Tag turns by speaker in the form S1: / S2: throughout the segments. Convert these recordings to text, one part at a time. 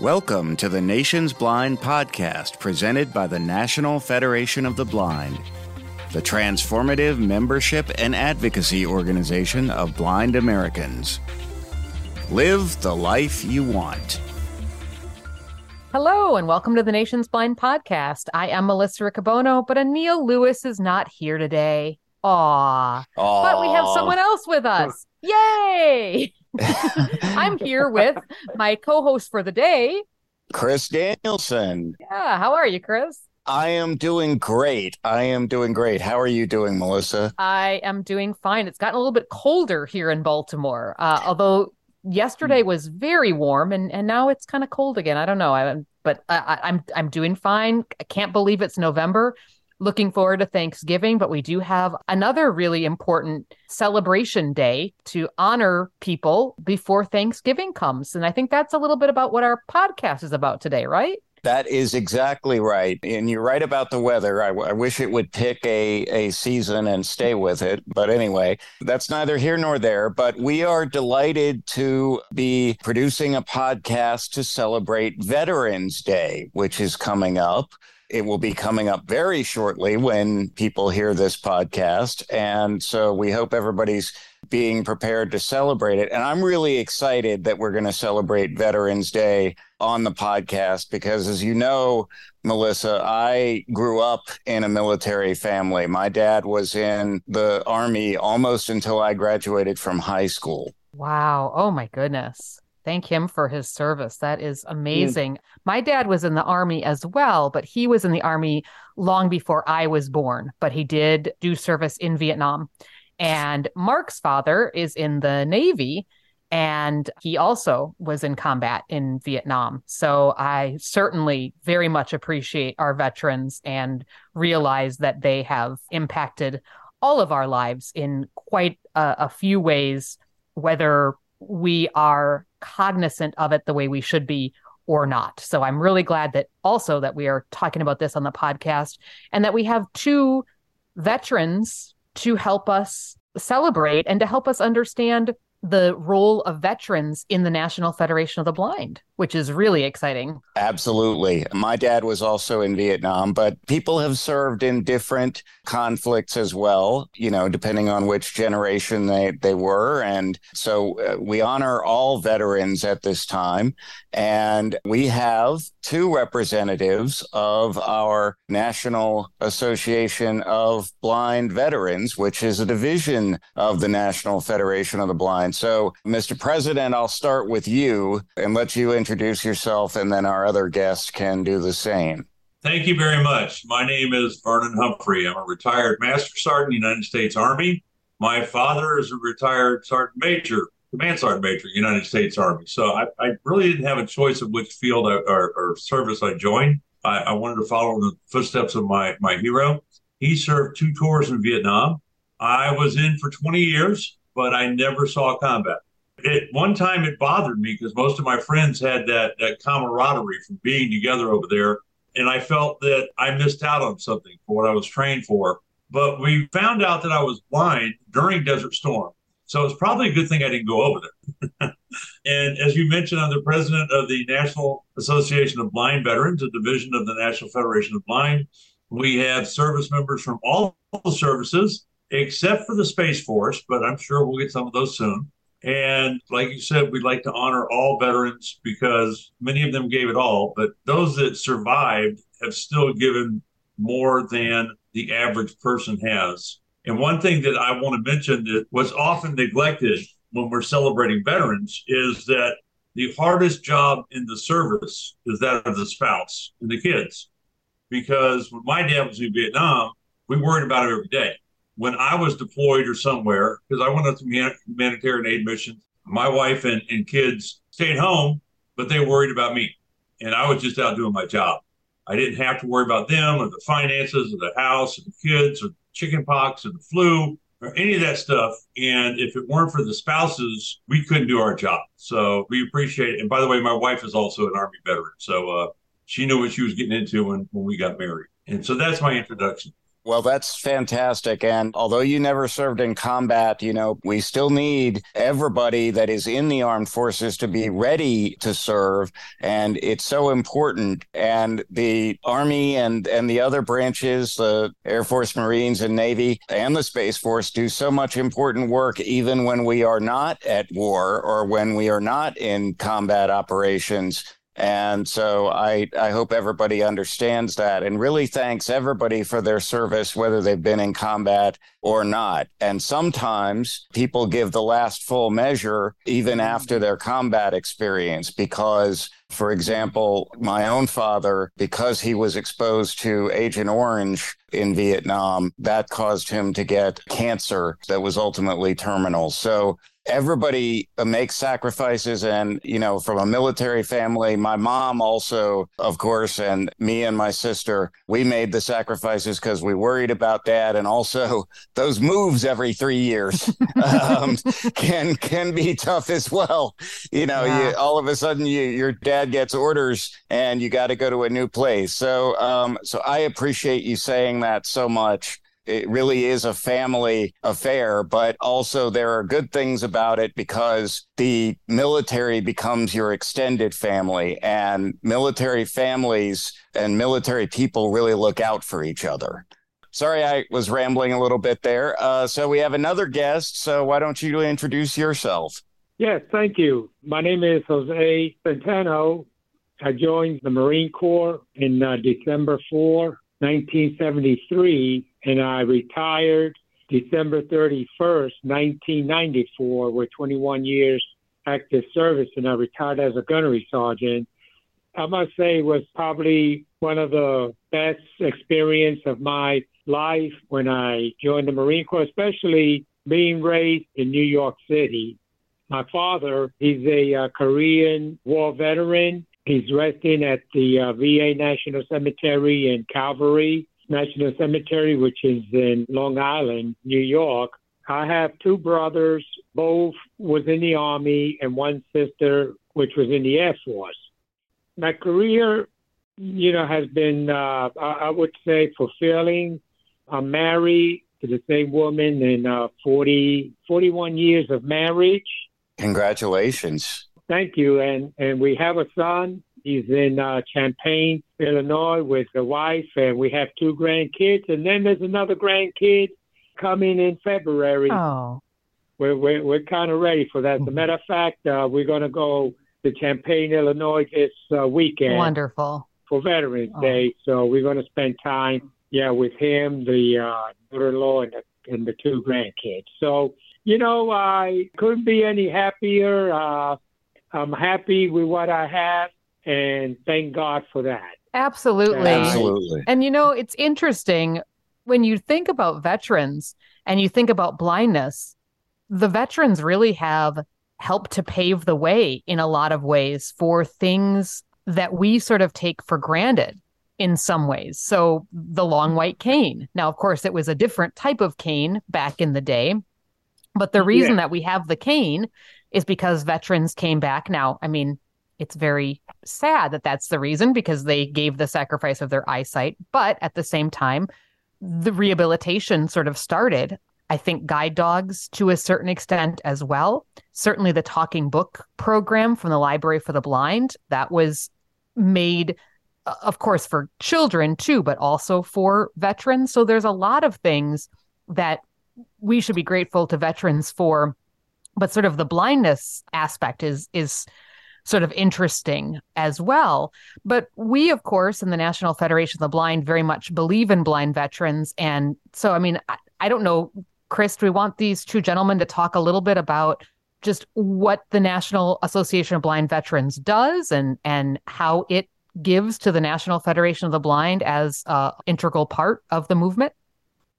S1: Welcome to the Nation's Blind podcast presented by the National Federation of the Blind, the transformative membership and advocacy organization of blind Americans. Live the life you want.
S2: Hello, and welcome to the Nation's Blind podcast. I am Melissa Riccobono, but Anil Lewis is not here today. Aw. But we have someone else with us. Yay! I'm here with my co host for the day,
S1: Chris Danielsen.
S2: Yeah, how are you, Chris?
S1: I am doing great. I am doing great. How are you doing, Melissa?
S2: I am doing fine. It's gotten a little bit colder here in Baltimore, uh, although yesterday was very warm, and and now it's kind of cold again. I don't know. I, but I, I'm I'm doing fine. I can't believe it's November looking forward to Thanksgiving, but we do have another really important celebration day to honor people before Thanksgiving comes. And I think that's a little bit about what our podcast is about today, right?
S1: That is exactly right. And you're right about the weather. I, I, wish it would pick a, a season and stay with it. But anyway, that's neither here nor there. But we are delighted to be producing a podcast to celebrate Veterans Day, which is coming up. It will be coming up very shortly when people hear this podcast. And so we hope everybody's being prepared to celebrate it. And I'm really excited that we're going to celebrate Veterans Day on the podcast because, as you know, Melissa, I grew up in a military family. My dad was in the Army almost until I graduated from high school.
S2: Wow. Oh, my goodness. Thank him for his service. That is amazing. Mm. My dad was in the army as well, but he was in the army long before I was born, but he did do service in Vietnam. And Mark's father is in the Navy and he also was in combat in Vietnam. So I certainly very much appreciate our veterans and realize that they have impacted all of our lives in quite a, a few ways, whether we are cognizant of it the way we should be or not. So I'm really glad that also that we are talking about this on the podcast and that we have two veterans to help us celebrate and to help us understand the role of veterans in the National Federation of the Blind, which is really exciting.
S1: Absolutely. My dad was also in Vietnam, but people have served in different conflicts as well, you know, depending on which generation they, they were. And so uh, we honor all veterans at this time. And we have two representatives of our National Association of Blind Veterans, which is a division of the National Federation of the Blind. So, Mr. President, I'll start with you and let you introduce yourself, and then our other guests can do the same.
S3: Thank you very much. My name is Vernon Humphrey. I'm a retired Master Sergeant, United States Army. My father is a retired Sergeant Major command sergeant major, United States Army. So I, I really didn't have a choice of which field I, or, or, service I joined. I, I, wanted to follow in the footsteps of my my hero. He served two tours in Vietnam. I was in for 20 years, but I never saw combat. At one time, it bothered me because most of my friends had that that camaraderie from being together over there, and I felt that I missed out on something for what I was trained for. But we found out that I was blind during Desert Storm so it's probably a good thing I didn't go over there. and as you mentioned, I'm the president of the National Association of Blind Veterans, a division of the National Federation of Blind. We have service members from all the services except for the Space Force, but I'm sure we'll get some of those soon. And like you said, we'd like to honor all veterans because many of them gave it all, but those that survived have still given more than the average person has. And one thing that I want to mention that was often neglected when we're celebrating veterans is that the hardest job in the service is that of the spouse and the kids. Because when my dad was in Vietnam, we worried about it every day. When I was deployed or somewhere, because I went on some humanitarian aid missions, my wife and, and kids stayed home, but they worried about me. And I was just out doing my job. I didn't have to worry about them or the finances or the house or the kids or chicken pox or the flu or any of that stuff. And if it weren't for the spouses, we couldn't do our job. So we appreciate it. And by the way, my wife is also an Army veteran. So uh, she knew what she was getting into when, when we got married. And so that's my introduction.
S1: Well, that's fantastic. And although you never served in combat, you know, we still need everybody that is in the armed forces to be ready to serve. And it's so important. And the Army and, and the other branches, the Air Force, Marines, and Navy, and the Space Force do so much important work, even when we are not at war or when we are not in combat operations. And so I, I hope everybody understands that and really thanks everybody for their service, whether they've been in combat or not. And sometimes people give the last full measure even after their combat experience because for example, my own father, because he was exposed to Agent Orange in Vietnam, that caused him to get cancer that was ultimately terminal. So everybody makes sacrifices and you know from a military family my mom also of course and me and my sister we made the sacrifices because we worried about dad and also those moves every three years um, can can be tough as well. You know yeah. you, all of a sudden you, your dad gets orders and you got to go to a new place. So um, so i appreciate you saying that so much it really is a family affair, but also there are good things about it because the military becomes your extended family, and military families and military people really look out for each other. Sorry, I was rambling a little bit there. Uh, so we have another guest. So why don't you introduce yourself?
S4: Yes, thank you. My name is Jose Centeno. I joined the Marine Corps in uh, December 4, 1973 and I retired December 31st, 1994, with 21 years active service, and I retired as a gunnery sergeant. I must say it was probably one of the best experience of my life when I joined the Marine Corps, especially being raised in New York City. My father, he's a uh, Korean War veteran. He's resting at the uh, VA National Cemetery in Calverton. National Cemetery, which is in Long Island, New York. I have two brothers, both was in the Army, and one sister, which was in the Air Force. My career, you know, has been, uh, I would say, fulfilling. I'm married to the same woman in uh, 40, 41 years of marriage.
S1: Congratulations.
S4: Thank you. And, and we have a son He's in uh, Champaign, Illinois, with the wife, and we have two grandkids. And then there's another grandkid coming in February.
S2: Oh,
S4: we're we're, we're kind of ready for that. As a mm-hmm. matter of fact, uh, we're going to go to Champaign, Illinois this uh, weekend.
S2: Wonderful
S4: for Veterans oh. Day. So we're going to spend time, yeah, with him, the uh, daughter-in-law, and the, and the two grandkids. So you know, I couldn't be any happier. Uh, I'm happy with what I have and thank God for that.
S2: Absolutely.
S1: Absolutely.
S2: And you know, it's interesting when you think about veterans and you think about blindness, the veterans really have helped to pave the way in a lot of ways for things that we sort of take for granted in some ways. So the long white cane. Now, of course, it was a different type of cane back in the day. But the reason yeah. that we have the cane is because veterans came back. Now, I mean, it's very sad that that's the reason because they gave the sacrifice of their eyesight. But at the same time, the rehabilitation sort of started. I think guide dogs to a certain extent as well. Certainly the talking book program from the Library for the Blind that was made uh, of course for children too but also for veterans so there's a lot of things that we should be grateful to veterans for but sort of the blindness aspect is is sort of interesting as well. But we, of course, in the National Federation of the Blind, very much believe in blind veterans. And so, I mean, I, I don't know, Chris, do we want these two gentlemen to talk a little bit about just what the National Association of Blind Veterans does and and how it gives to the National Federation of the Blind as an integral part of the movement?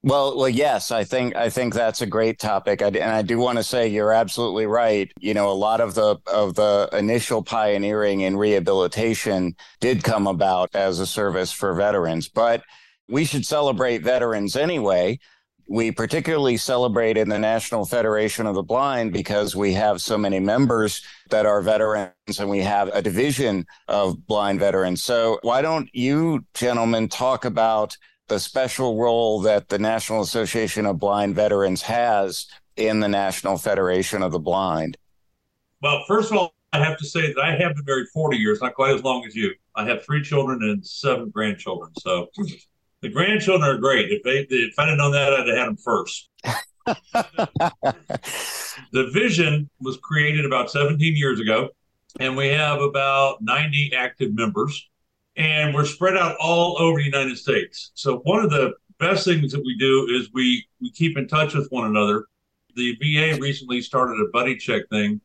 S1: Well, well, yes, I think I think that's a great topic, I, and I do want to say you're absolutely right. You know, a lot of the of the initial pioneering in rehabilitation did come about as a service for veterans, but we should celebrate veterans anyway. We particularly celebrate in the National Federation of the Blind because we have so many members that are veterans and we have a division of blind veterans. So, why don't you gentlemen talk about the special role that the National Association of Blind Veterans has in the National Federation of the Blind?
S3: Well, first of all, I have to say that I have been married 40 years, not quite as long as you. I have three children and seven grandchildren. So the grandchildren are great. If they if I'd have known that, I'd have had them first. the vision was created about 17 years ago, and we have about 90 active members, and we're spread out all over the United States. So one of the best things that we do is we we keep in touch with one another. The VA recently started a buddy check thing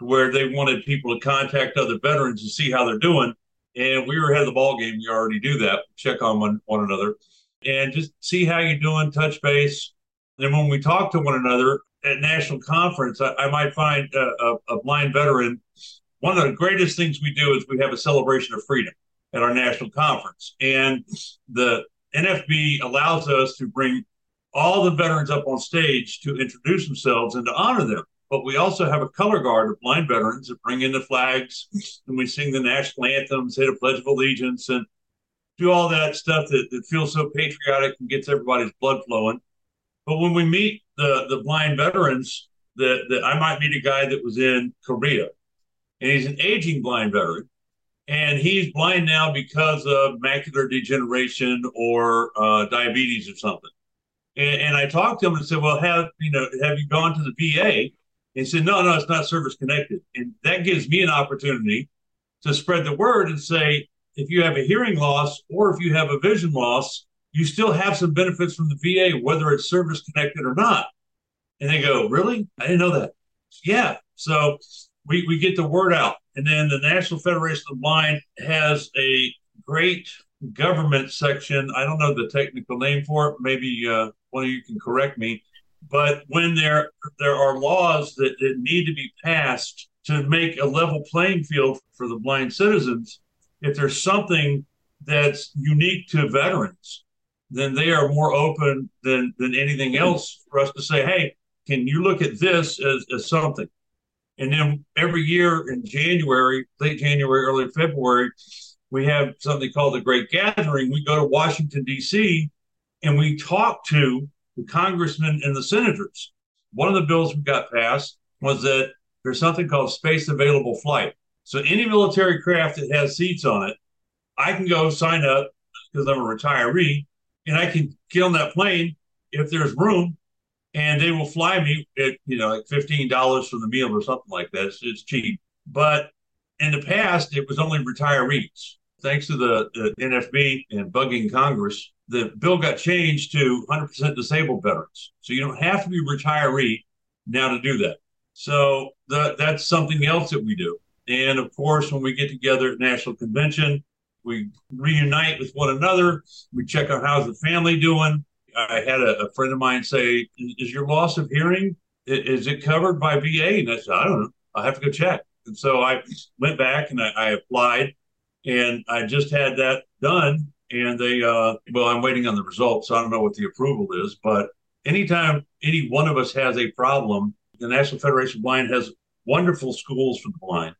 S3: where they wanted people to contact other veterans to see how they're doing. And we were ahead of the ball game. We already do that. Check on one, one another and just see how you're doing, touch base. And when we talk to one another at national conference, I, I might find a, a, a blind veteran. One of the greatest things we do is we have a celebration of freedom at our national conference. And the NFB allows us to bring all the veterans up on stage to introduce themselves and to honor them. But we also have a color guard of blind veterans that bring in the flags and we sing the national anthem, say the Pledge of Allegiance, and do all that stuff that, that feels so patriotic and gets everybody's blood flowing. But when we meet the, the blind veterans, that, that I might meet a guy that was in Korea and he's an aging blind veteran and he's blind now because of macular degeneration or uh, diabetes or something. And, and, I talked to him and said, "Well, have you know have you gone to the VA?" And he said, "No, no, it's not service connected." And that gives me an opportunity to spread the word and say, if you have a hearing loss or if you have a vision loss, you still have some benefits from the VA, whether it's service connected or not. And they go, Really? I didn't know that. Yeah. So we, we get the word out. And then the National Federation of the Blind has a great government section. I don't know the technical name for it. Maybe uh, one of you can correct me. But when there there are laws that, that need to be passed to make a level playing field for the blind citizens, if there's something that's unique to veterans, then they are more open than than anything else for us to say, hey, can you look at this as, as something? And then every year in January, late January, early February, we have something called the Great Gathering. We go to Washington, D.C., and we talk to the congressmen and the senators. One of the bills we got passed was that there's something called space available flight. So any military craft that has seats on it, I can go sign up because I'm a retiree, and I can get on that plane if there's room, and they will fly me at you know like fifteen dollars for the meal or something like that. It's, it's, cheap, but in the past it was only retirees. Thanks to the, the NFB and bugging Congress, the bill got changed to 100% disabled veterans. So you don't have to be a retiree now to do that. So the, that's something else that we do. And of course, when we get together at National Convention, we reunite with one another. We check out how's the family doing. I had a, a friend of mine say, "Is your loss of hearing is it covered by VA?" And I said, "I don't know. I have to go check." And so I went back and I, I applied, and I just had that done. And they, uh, well, I'm waiting on the results. I don't know what the approval is, but anytime any one of us has a problem, the National Federation of Blind has wonderful schools for the blind.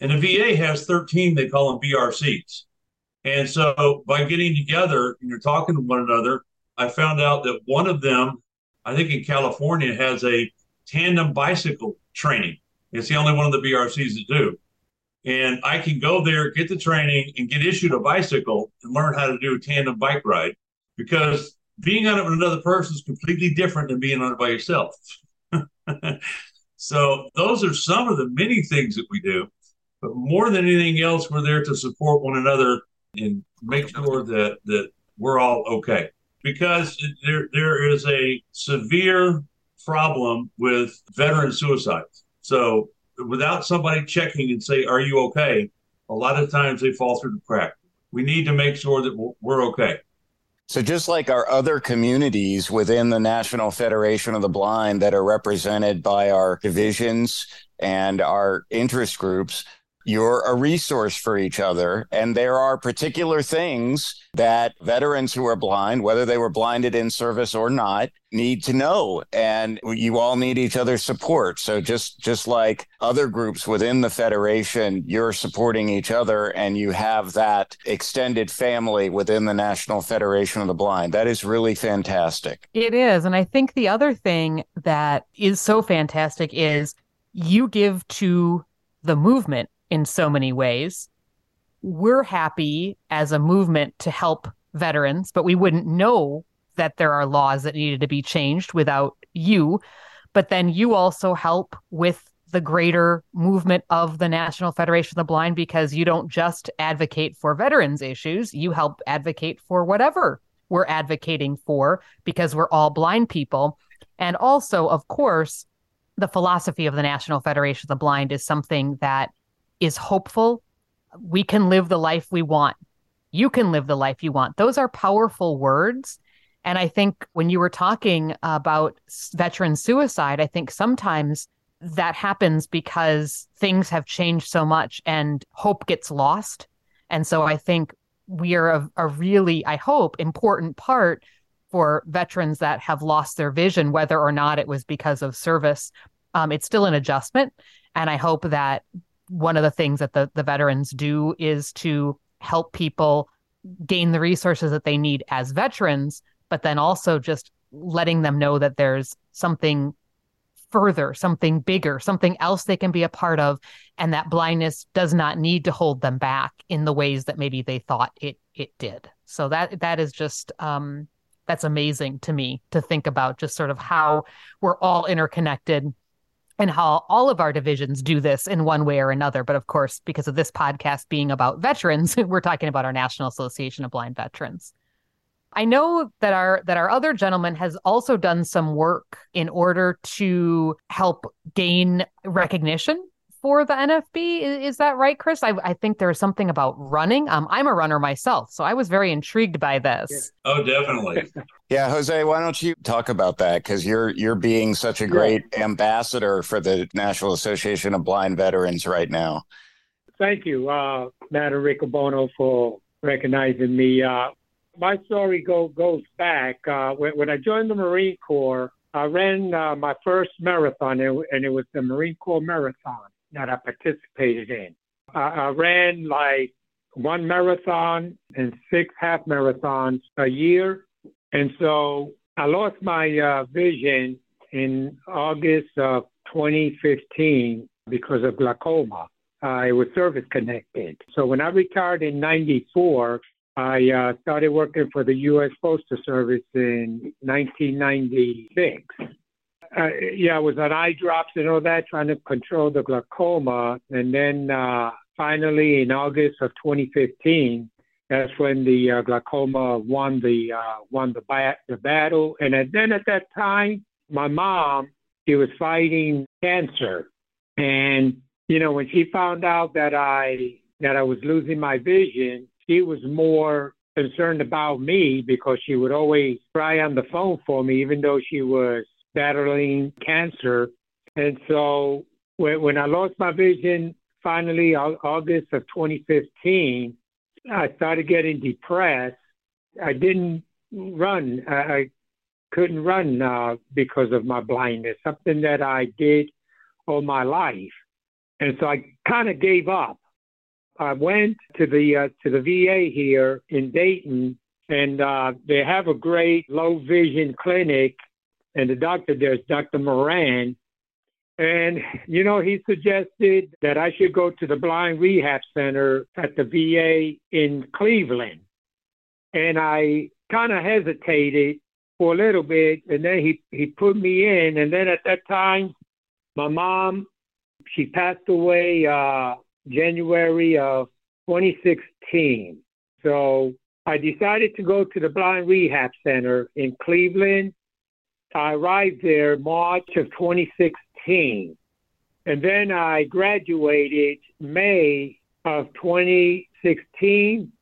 S3: And the VA has 13, they call them BRCs. And so by getting together and you're talking to one another, I found out that one of them, I think in California, has a tandem bicycle training. It's the only one of the BRCs that do. And I can go there, get the training, and get issued a bicycle and learn how to do a tandem bike ride because being on it with another person is completely different than being on it by yourself. so, those are some of the many things that we do. But more than anything else, we're there to support one another and make sure that that we're all okay. Because there there is a severe problem with veteran suicides. So without somebody checking and say, "Are you okay?" a lot of times they fall through the crack. We need to make sure that we're okay.
S1: So, just like our other communities within the National Federation of the Blind that are represented by our divisions and our interest groups, you're a resource for each other. And there are particular things that veterans who are blind, whether they were blinded in service or not, need to know. And you all need each other's support. So just just like other groups within the Federation, you're supporting each other and you have that extended family within the National Federation of the Blind. That is really fantastic.
S2: It is. And I think the other thing that is so fantastic is you give to the movement in so many ways. We're happy as a movement to help veterans, but we wouldn't know that there are laws that needed to be changed without you. But then you also help with the greater movement of the National Federation of the Blind because you don't just advocate for veterans issues, you help advocate for whatever we're advocating for because we're all blind people. And also, of course, the philosophy of the National Federation of the Blind is something that is hopeful. We can live the life we want. You can live the life you want. Those are powerful words. And I think when you were talking about veteran suicide, I think sometimes that happens because things have changed so much and hope gets lost. And so I think we are a, a really, I hope, important part for veterans that have lost their vision, whether or not it was because of service. Um, it's still an adjustment. And I hope that one of the things that the, the veterans do is to help people gain the resources that they need as veterans, but then also just letting them know that there's something further, something bigger, something else they can be a part of, and that blindness does not need to hold them back in the ways that maybe they thought it it did. So that that is just um, that's amazing to me to think about, just sort of how we're all interconnected and how all of our divisions do this in one way or another. But of course, because of this podcast being about veterans, we're talking about our National Association of Blind Veterans. I know that our that our other gentleman has also done some work in order to help gain recognition for the NFB. Is, is that right, Chris? I, I think there's something about running. Um, I'm a runner myself, so I was very intrigued by this.
S3: Oh, definitely.
S1: yeah, Jose, why don't you talk about that? Because you're you're being such a great yeah. ambassador for the National Association of Blind Veterans right now.
S4: Thank you, uh, Matt Bono, for recognizing me. Uh, my story go, goes back uh, when, when I joined the Marine Corps. I ran uh, my first marathon, and it was the Marine Corps Marathon that I participated in. I, I ran like one marathon and six half marathons a year. And so I lost my uh, vision in August of 2015 because of glaucoma. Uh, it was service connected. So when I retired in 94, I uh, started working for the U.S. Postal Service in 1996 uh, yeah, I was on eye drops and all that, trying to control the glaucoma. And then uh, finally, in August of 2015, that's when the uh, glaucoma won the uh, won the, bat- the battle. And then at that time, my mom, she was fighting cancer, and you know when she found out that I that I was losing my vision, she was more concerned about me because she would always cry on the phone for me, even though she was battling cancer. And so when, I lost my vision, finally, August of 2015, I started getting depressed. I didn't run. I, I couldn't run uh, because of my blindness, something that I did all my life. And so I kind of gave up. I went to the uh, to the VA here in Dayton, and uh, they have a great low vision clinic and the doctor there is Dr. Moran. And, you know, he suggested that I should go to the blind rehab center at the VA in Cleveland. And I kind of hesitated for a little bit. And then he, he put me in. And then at that time, my mom, she passed away uh, January of 2016. So I decided to go to the blind rehab center in Cleveland I arrived there March of 2016. And then I graduated May of 2016.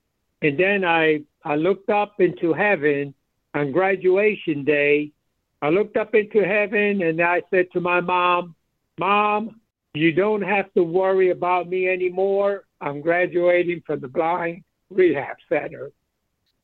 S4: And then I, I looked up into heaven on graduation day. I looked up into heaven and I said to my mom, Mom, You don't have to worry about me anymore. I'm graduating from the Blind Rehab Center.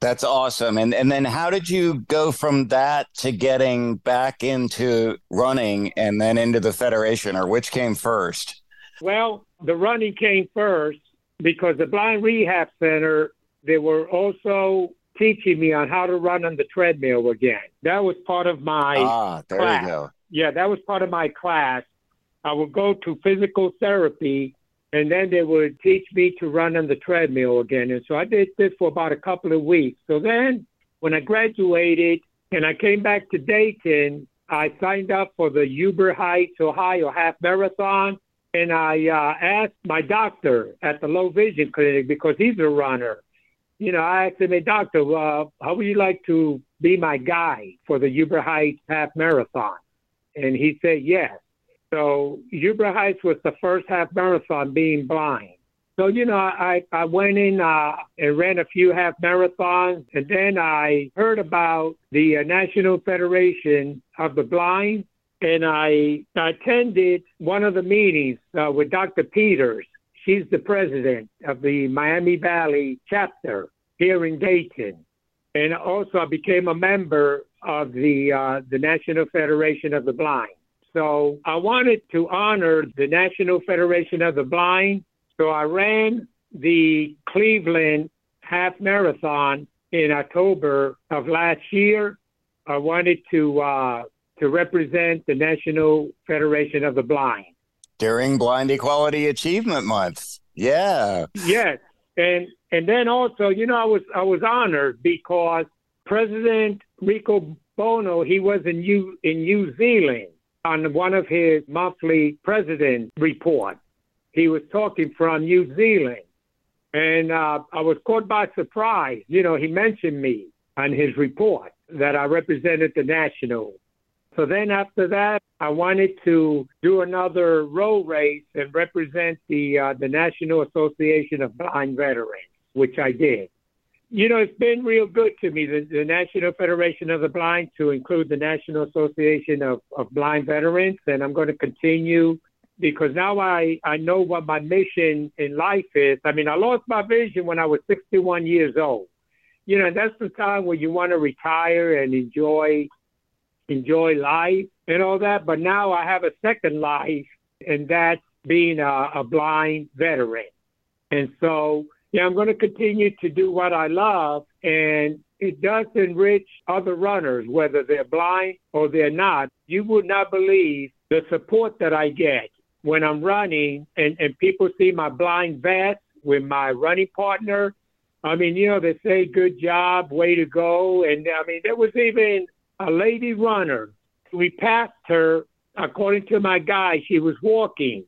S1: That's awesome. And and then how did you go from that to getting back into running and then into the federation or which came first?
S4: Well, the running came first because the Blind Rehab Center they were also teaching me on how to run on the treadmill again. That was part of my
S1: Ah, there
S4: class.
S1: you go.
S4: Yeah, that was part of my class. I would go to physical therapy and then they would teach me to run on the treadmill again. And so I did this for about a couple of weeks. So then when I graduated and I came back to Dayton, I signed up for the Huber Heights, Ohio half marathon. And I uh, asked my doctor at the low vision clinic because he's a runner. You know, I asked him, hey, doctor, uh, how would you like to be my guide for the Huber Heights half marathon? And he said, yes. So Huber Heights was the first half marathon being blind. So, you know, I, I went in uh, and ran a few half marathons, and then I heard about the uh, National Federation of the Blind, and I attended one of the meetings uh, with Dr. Peters. She's the president of the Miami Valley chapter here in Dayton. And also, I became a member of the, uh, the National Federation of the Blind. So I wanted to honor the National Federation of the Blind. So I ran the Cleveland half marathon in October of last year. I wanted to uh, to represent the National Federation of the Blind.
S1: During Blind Equality Achievement Month. Yeah.
S4: Yes, and and then also, you know, I was I was honored because President Rico Bono he was in New in New Zealand on one of his monthly president report. He was talking from New Zealand, and uh, I was caught by surprise. You know, he mentioned me on his report that I represented the national. So then after that, I wanted to do another road race and represent the uh, the National Association of Blind Veterans, which I did. You know, it's been real good to me, the, the National Federation of the Blind, to include the National Association of, of Blind Veterans, and I'm going to continue because now I, I know what my mission in life is. I mean, I lost my vision when I was 61 years old. You know, that's the time where you want to retire and enjoy enjoy life and all that. But now I have a second life, and that's being a, a blind veteran. And so, yeah, I'm going to continue to do what I love, and it does enrich other runners, whether they're blind or they're not. You would not believe the support that I get when I'm running, and, and people see my blind vest with my running partner. I mean, you know, they say, good job, way to go. And I mean, there was even a lady runner. We passed her, according to my guy, she was walking.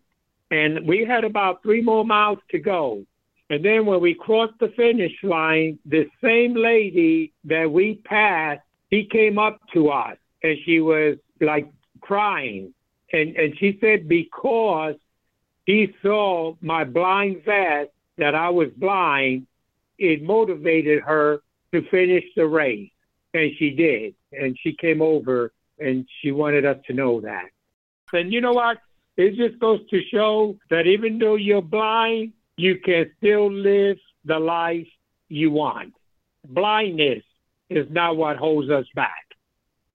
S4: And we had about three more miles to go. And then when we crossed the finish line, the same lady that we passed, she came up to us and she was like crying. And, and she said, because he saw my blind vest that I was blind, it motivated her to finish the race. And she did. And she came over and she wanted us to know that. And you know what? It just goes to show that even though you're blind, you can still live the life you want. Blindness is not what holds us back.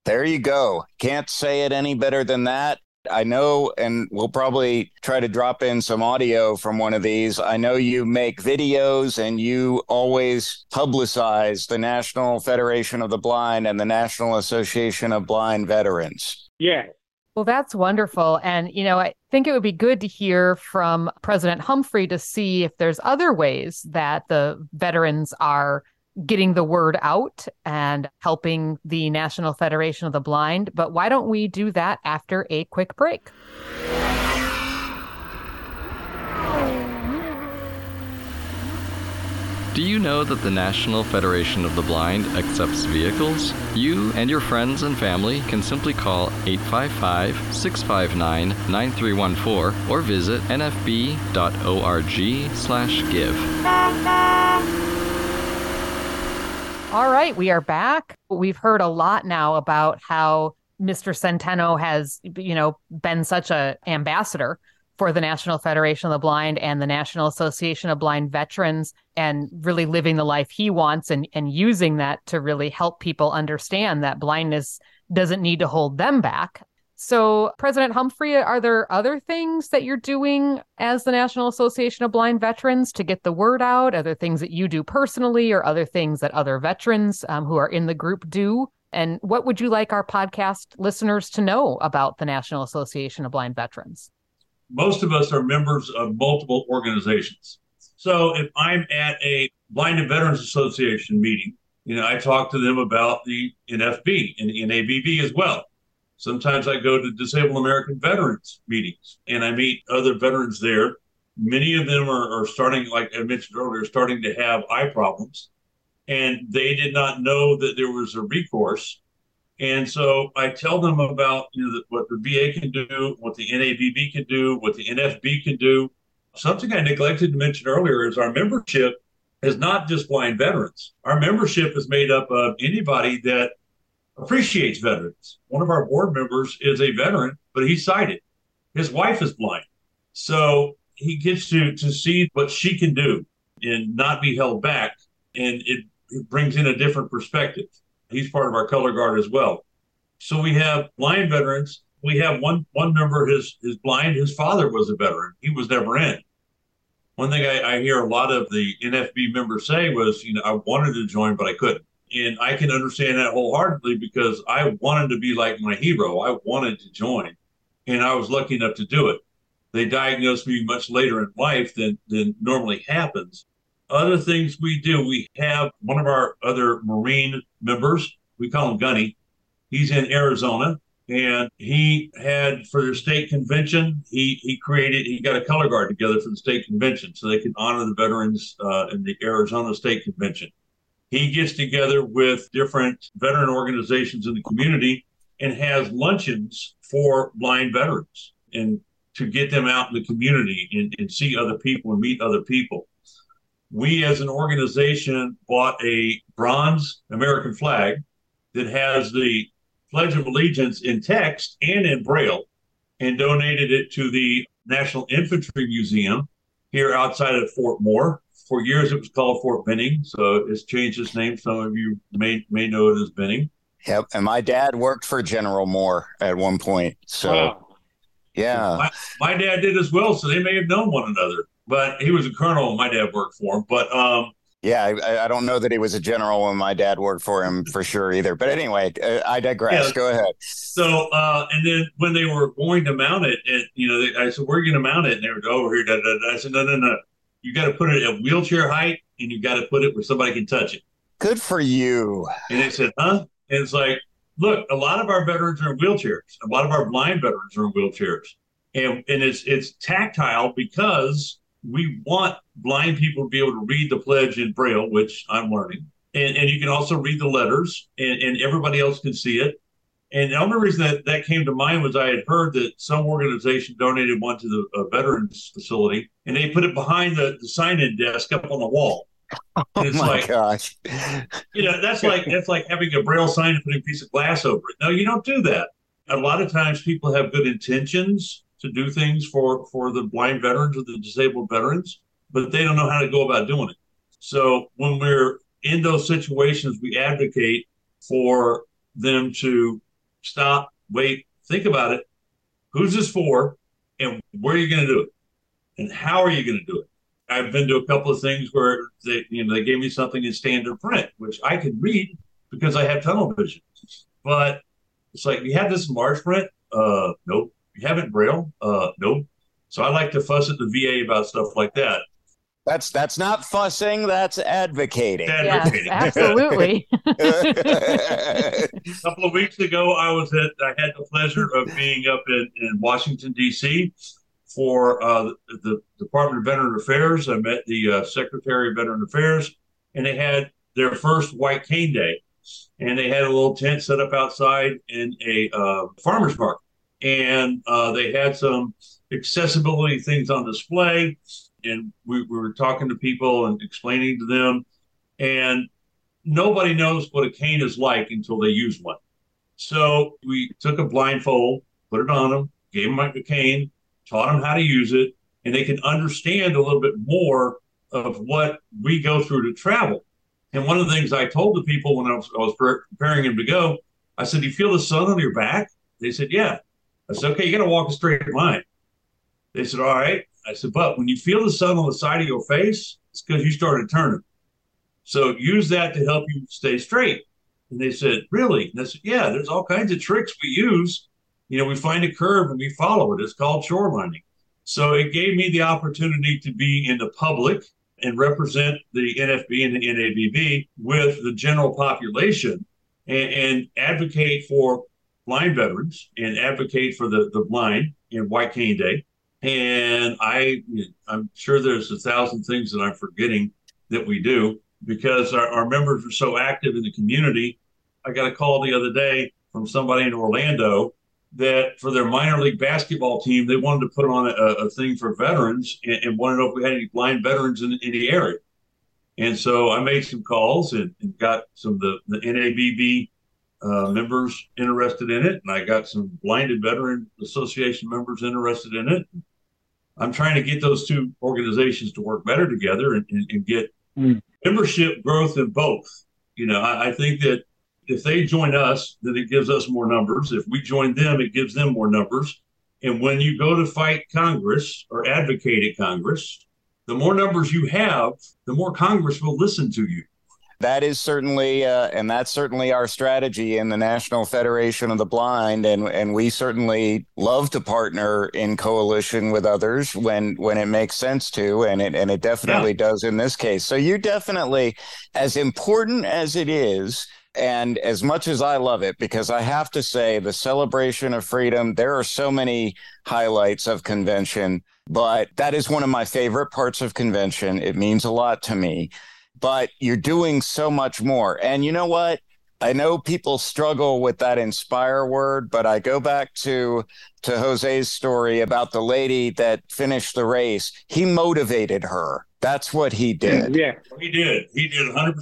S1: There you go. Can't say it any better than that. I know, and we'll probably try to drop in some audio from one of these. I know you make videos and you always publicize the National Federation of the Blind and the National Association of Blind Veterans.
S4: Yes.
S2: Well, that's wonderful. And, you know, I think it would be good to hear from President Humphrey to see if there's other ways that the veterans are getting the word out and helping the National Federation of the Blind. But why don't we do that after a quick break?
S5: Do you know that the National Federation of the Blind accepts vehicles? You and your friends and family can simply call 855 659 9314 or visit nfb.org/give.
S2: All right, we are back. We've heard a lot now about how Mr. Centeno has, you know, been such a ambassador for the National Federation of the Blind and the National Association of Blind Veterans and really living the life he wants and, and using that to really help people understand that blindness doesn't need to hold them back. So, President Humphrey, are there other things that you're doing as the National Association of Blind Veterans to get the word out? Other things that you do personally, or other things that other veterans um, who are in the group do? And what would you like our podcast listeners to know about the National Association of Blind Veterans?
S3: Most of us are members of multiple organizations. So if I'm at a Blinded Veterans Association meeting, you know, I talk to them about the NFB and the NABV as well. Sometimes I go to Disabled American Veterans meetings and I meet other veterans there. Many of them are, are starting, like I mentioned earlier, starting to have eye problems and they did not know that there was a recourse. And so I tell them about you know what the VA can do, what the NABV can do, what the NFB can do. Something I neglected to mention earlier is our membership is not just blind veterans. Our membership is made up of anybody that appreciates veterans. One of our board members is a veteran, but he's sighted. His wife is blind. So he gets to to see what she can do and not be held back. And it brings in a different perspective. He's part of our color guard as well. So we have blind veterans. We have one one member his is blind. His father was a veteran. He was never in. One thing I, I hear a lot of the NFB members say was, you know, I wanted to join, but I couldn't. And I can understand that wholeheartedly because I wanted to be like my hero. I wanted to join, and I was lucky enough to do it. They diagnosed me much later in life than than normally happens, other things we do, we have one of our other Marine members, we call him Gunny. He's in Arizona and he had for the state convention, he, he created, he got a color guard together for the state convention so they can honor the veterans uh, in the Arizona State Convention. He gets together with different veteran organizations in the community and has luncheons for blind veterans and to get them out in the community and, and see other people and meet other people we as an organization bought a bronze American flag that has the Pledge of Allegiance in text and in Braille and donated it to the National Infantry Museum here outside of Fort Moore. For years, it was called Fort Benning, so it's changed its name. Some of you may may know it as Benning.
S1: Yep, and my dad worked for General Moore at one point. So, wow. yeah,
S3: my, my, dad did as well. So they may have known one another but he was a colonel. My dad worked for him, but um,
S1: yeah, I, I, don't know that he was a general when my dad worked for him for sure either. But anyway, uh, I digress. Yeah. Go ahead.
S3: So, uh, and then when they were going to mount it, and you know, they, I said, "We're going to mount it," and they were over here. Da, da, da. I said, "No, no, no. You got to put it at wheelchair height, and you got to put it where somebody can touch it."
S1: Good for you.
S3: And they said, "Huh?" And it's like, look, a lot of our veterans are in wheelchairs. A lot of our blind veterans are in wheelchairs, and and it's it's tactile because we want blind people to be able to read the pledge in braille, which I'm learning. And, and you can also read the letters, and, and everybody else can see it. And the only reason that that came to mind was I had heard that some organization donated one to the uh, veterans facility, and they put it behind the, the sign-in desk up on the wall.
S1: Oh my like, gosh!
S3: You know, that's like that's like having a braille sign and putting a piece of glass over it. No, you don't do that. A lot of times, people have good intentions, to do things for for the blind veterans or the disabled veterans, but they don't know how to go about doing it. So when we're in those situations, we advocate for them to stop, wait, think about it. Who's this for, and where are you going to do it, and how are you going to do it? I've been to a couple of things where they, you know, they gave me something in standard print, which I could read because I have tunnel vision. But it's like, you have this in large print? Uh, nope. You haven't Braille? Uh, nope. So I like to fuss at the VA about stuff like that.
S1: That's that's not fussing. That's advocating.
S2: advocating. Yes, absolutely.
S3: a couple of weeks ago, I was at. I had the pleasure of being up in, in Washington D.C. for uh, the Department of Veteran Affairs. I met the uh, Secretary of Veteran Affairs, and they had their first White Cane Day, and they had a little tent set up outside in a uh, farmers market and uh, they had some accessibility things on display. And we, we were talking to people and explaining to them, and nobody knows what a cane is like until they use one. So we took a blindfold, put it on them, gave them a cane, taught them how to use it, and they can understand a little bit more of what we go through to travel. And one of the things I told the people when I was, I was preparing them to go, I said, "Do you feel the sun on your back?" They said, "Yeah." I said, "Okay, you got to walk a straight line." They said, "All right." I said, "But when you feel the sun on the side of your face, it's because you started turning. So use that to help you stay straight." And they said, "Really?" And I said, "Yeah. There's all kinds of tricks we use. You know, we find a curve and we follow it. It's called shorelining." So it gave me the opportunity to be in the public and represent the NFB and the NABV with the general population and, and advocate for blind veterans and advocate for the, the blind in White Cane Day. And I, I'm sure there's a thousand things that I'm forgetting that we do because our, our members are so active in the community. I got a call the other day from somebody in Orlando that for their minor league basketball team, they wanted to put on a, a thing for veterans and, and, wanted to know if we had any blind veterans in, in, the area. And so I made some calls and, and got some of the, the NABV uh, members interested in it. And I got some blinded veteran association members interested in it. I'm trying to get those two organizations to work better together and, and, and get mm. membership growth in both. You know, I, I think that if they join us, then it gives us more numbers. If we join them, it gives them more numbers. And when you go to fight Congress or advocate at Congress, the more numbers you have, the more Congress will listen to you.
S1: That is certainly, uh, and that's certainly our strategy in the National Federation of the Blind, and and we certainly love to partner in coalition with others when when it makes sense to, and it and it definitely yeah. does in this case. So you definitely, as important as it is and as much as I love it, because I have to say, the celebration of freedom, there are so many highlights of convention, but that is one of my favorite parts of convention. It means a lot to me, but you're doing so much more. And you know what? I know people struggle with that inspire word, but I go back to to Jose's story about the lady that finished the race. He motivated her. That's what he did.
S3: Yeah, he did. He did 100%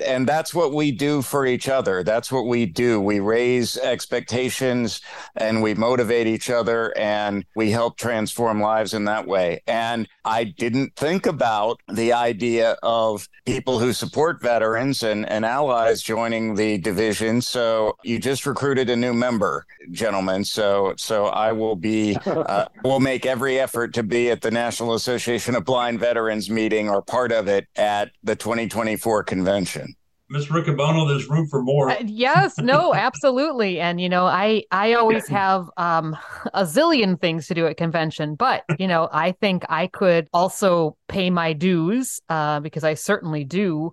S1: and that's what we do for each other. That's what we do. We raise expectations and we motivate each other and we help transform lives in that way. And i didn't think about the idea of people who support veterans and, and allies joining the division. So you just recruited a new member gentlemen. So so i will be uh, will make every effort to be at the national association of blind veterans meeting or part of it at the 2024 convention
S3: Miss Riccobono, there's room for more. Uh,
S2: yes, no, absolutely. And you know, I I always have um a zillion things to do at convention, but you know, I think I could also pay my dues uh, because I certainly do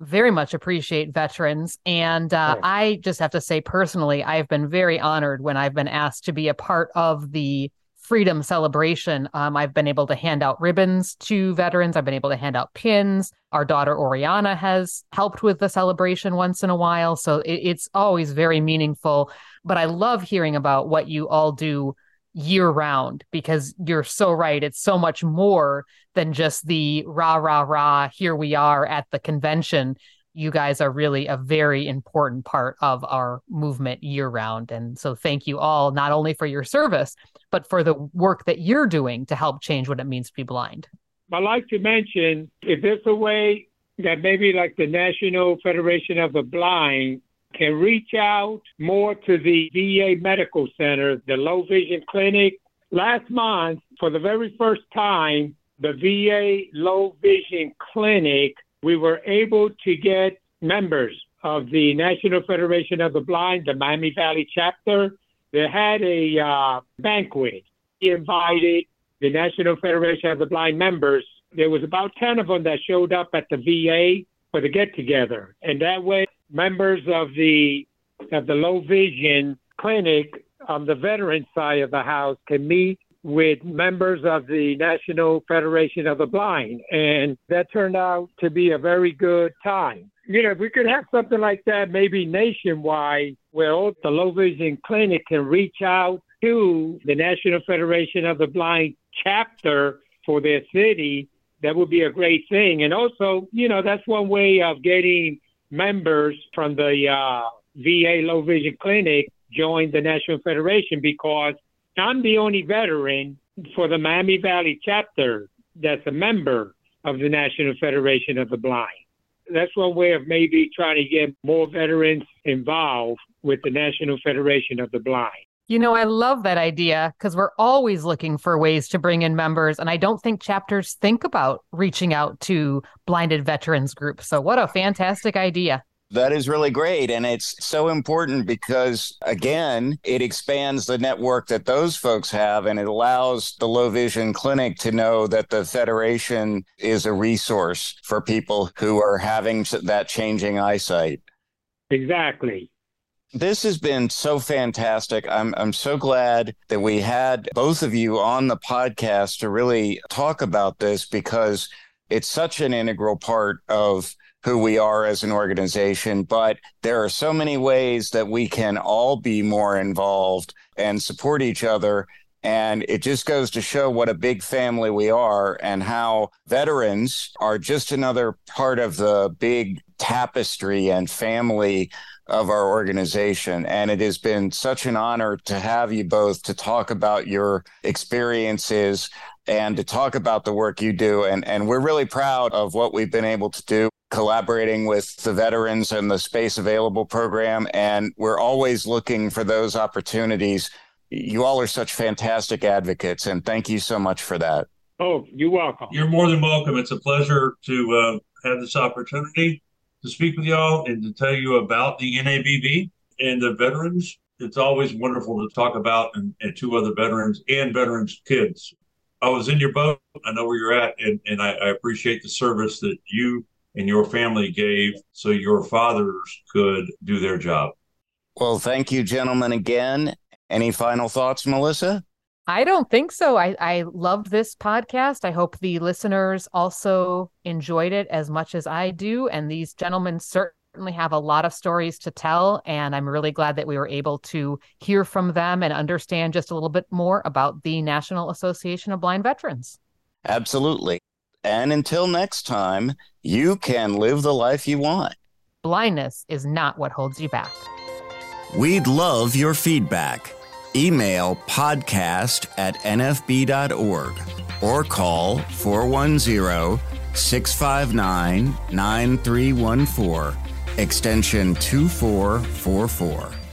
S2: very much appreciate veterans. And uh, I just have to say personally, I've been very honored when I've been asked to be a part of the freedom celebration. Um, I've been able to hand out ribbons to veterans. I've been able to hand out pins. Our daughter Oriana has helped with the celebration once in a while. So it, it's always very meaningful. But I love hearing about what you all do year round because you're so right. It's so much more than just the rah, rah, rah, here we are at the convention you guys are really a very important part of our movement year round. And so thank you all, not only for your service, but for the work that you're doing to help change what it means to be blind.
S4: I'd like to mention if there's a way that maybe like the National Federation of the Blind can reach out more to the VA Medical Center, the low vision clinic. Last month, for the very first time, the VA low vision clinic we were able to get members of the National Federation of the Blind, the Miami Valley chapter. They had a uh, banquet. He invited the National Federation of the Blind members. There was about 10 of them that showed up at the VA for the get together. And that way, members of the of the low vision clinic on the veteran side of the house can meet with members of the National Federation of the Blind. And that turned out to be a very good time. You know, if we could have something like that, maybe nationwide, where the low vision clinic can reach out to the National Federation of the Blind chapter for their city, that would be a great thing. And also, you know, that's one way of getting members from the uh, VA low vision clinic join the National Federation because I'm the only veteran for the Miami Valley chapter that's a member of the National Federation of the Blind. That's one way of maybe trying to get more veterans involved with the National Federation of the Blind.
S2: You know, I love that idea because we're always looking for ways to bring in members. And I don't think chapters think about reaching out to blinded veterans groups. So, what a fantastic idea.
S1: That is really great. And it's so important because, again, it expands the network that those folks have and it allows the low vision clinic to know that the Federation is a resource for people who are having that changing eyesight.
S4: Exactly.
S1: This has been so fantastic. I'm I'm so glad that we had both of you on the podcast to really talk about this because it's such an integral part of who we are as an organization, but there are so many ways that we can all be more involved and support each other. And it just goes to show what a big family we are and how veterans are just another part of the big tapestry and family of our organization. And it has been such an honor to have you both to talk about your experiences and to talk about the work you do. And, and we're really proud of what we've been able to do collaborating with the veterans and the Space Available program. And we're always looking for those opportunities. You all are such fantastic advocates, and thank you so much for that.
S4: Oh, you're welcome.
S3: You're more than welcome. It's a pleasure to uh, have this opportunity to speak with y'all and to tell you about the NAVB and the veterans. It's always wonderful to talk about and, and two other veterans and veterans' kids. I was in your boat. I know where you're at, and, and I, I appreciate the service that you and your family gave so your fathers could do their job.
S1: Well, thank you, gentlemen, again. Any final thoughts, Melissa?
S2: I don't think so. I, I loved this podcast. I hope the listeners also enjoyed it as much as I do. And these gentlemen certainly have a lot of stories to tell. And I'm really glad that we were able to hear from them and understand just a little bit more about the National Association of Blind Veterans.
S1: Absolutely. And until next time, you can live the life you want.
S2: Blindness is not what holds you back.
S1: We'd love your feedback email podcast at nfb.org or call 410 659 9314, extension 2444.